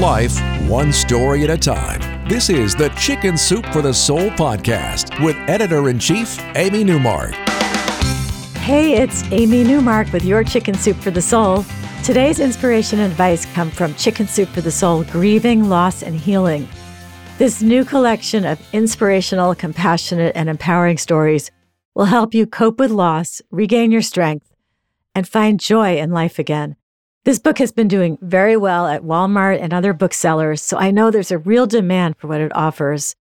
Life one story at a time. This is the Chicken Soup for the Soul podcast with editor in chief, Amy Newmark. Hey, it's Amy Newmark with your Chicken Soup for the Soul. Today's inspiration and advice come from Chicken Soup for the Soul Grieving, Loss, and Healing. This new collection of inspirational, compassionate, and empowering stories will help you cope with loss, regain your strength, and find joy in life again. This book has been doing very well at Walmart and other booksellers, so I know there's a real demand for what it offers.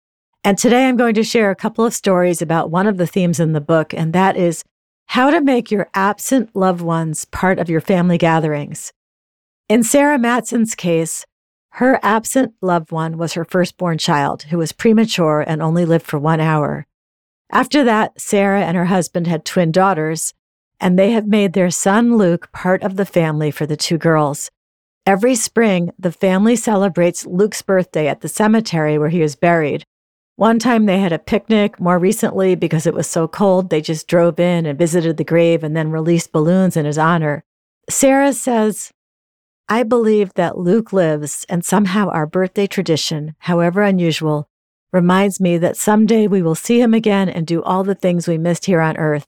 And today I'm going to share a couple of stories about one of the themes in the book, and that is how to make your absent loved ones part of your family gatherings. In Sarah Matson's case, her absent loved one was her firstborn child, who was premature and only lived for one hour. After that, Sarah and her husband had twin daughters, and they have made their son Luke part of the family for the two girls. Every spring, the family celebrates Luke's birthday at the cemetery where he was buried. One time they had a picnic. More recently, because it was so cold, they just drove in and visited the grave and then released balloons in his honor. Sarah says, I believe that Luke lives, and somehow our birthday tradition, however unusual, reminds me that someday we will see him again and do all the things we missed here on earth.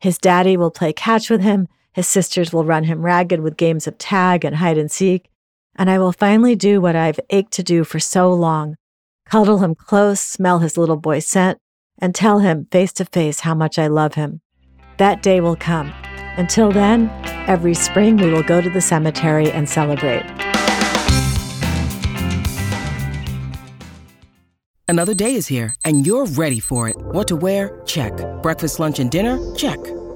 His daddy will play catch with him. His sisters will run him ragged with games of tag and hide and seek. And I will finally do what I've ached to do for so long cuddle him close, smell his little boy scent, and tell him face to face how much I love him. That day will come. Until then, every spring we will go to the cemetery and celebrate. Another day is here, and you're ready for it. What to wear? Check. Breakfast, lunch, and dinner? Check.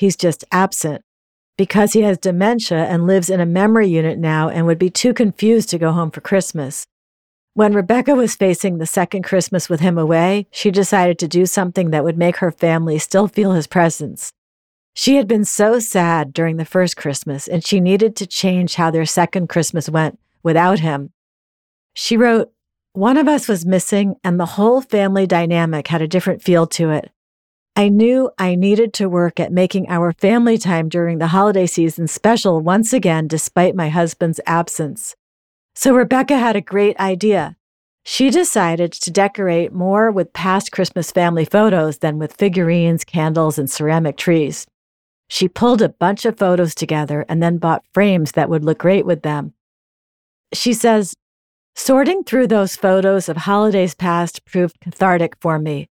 he's just absent because he has dementia and lives in a memory unit now and would be too confused to go home for Christmas. When Rebecca was facing the second Christmas with him away, she decided to do something that would make her family still feel his presence. She had been so sad during the first Christmas, and she needed to change how their second Christmas went without him. She wrote, one of us was missing, and the whole family dynamic had a different feel to it. I knew I needed to work at making our family time during the holiday season special once again, despite my husband's absence. So Rebecca had a great idea. She decided to decorate more with past Christmas family photos than with figurines, candles, and ceramic trees. She pulled a bunch of photos together and then bought frames that would look great with them. She says, Sorting through those photos of holidays past proved cathartic for me.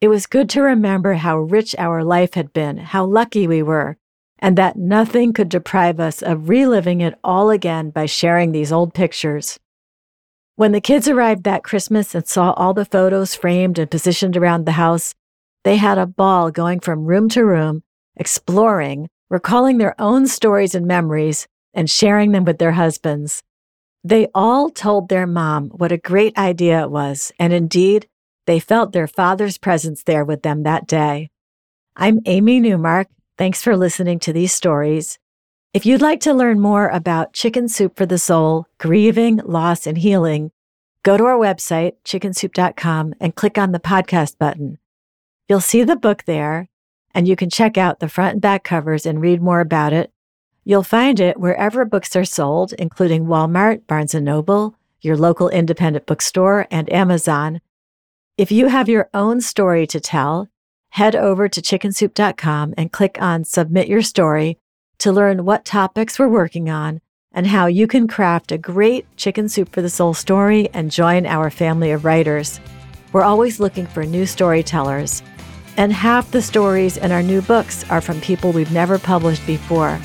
It was good to remember how rich our life had been, how lucky we were, and that nothing could deprive us of reliving it all again by sharing these old pictures. When the kids arrived that Christmas and saw all the photos framed and positioned around the house, they had a ball going from room to room, exploring, recalling their own stories and memories, and sharing them with their husbands. They all told their mom what a great idea it was, and indeed, they felt their father's presence there with them that day. I'm Amy Newmark. Thanks for listening to these stories. If you'd like to learn more about Chicken Soup for the Soul, grieving, loss, and healing, go to our website, chickensoup.com, and click on the podcast button. You'll see the book there, and you can check out the front and back covers and read more about it You'll find it wherever books are sold, including Walmart, Barnes & Noble, your local independent bookstore, and Amazon. If you have your own story to tell, head over to chickensoup.com and click on Submit Your Story to learn what topics we're working on and how you can craft a great Chicken Soup for the Soul story and join our family of writers. We're always looking for new storytellers, and half the stories in our new books are from people we've never published before.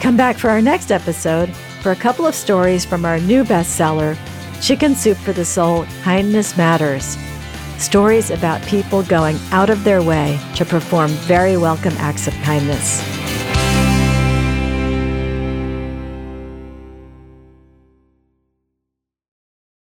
Come back for our next episode for a couple of stories from our new bestseller, Chicken Soup for the Soul Kindness Matters. Stories about people going out of their way to perform very welcome acts of kindness.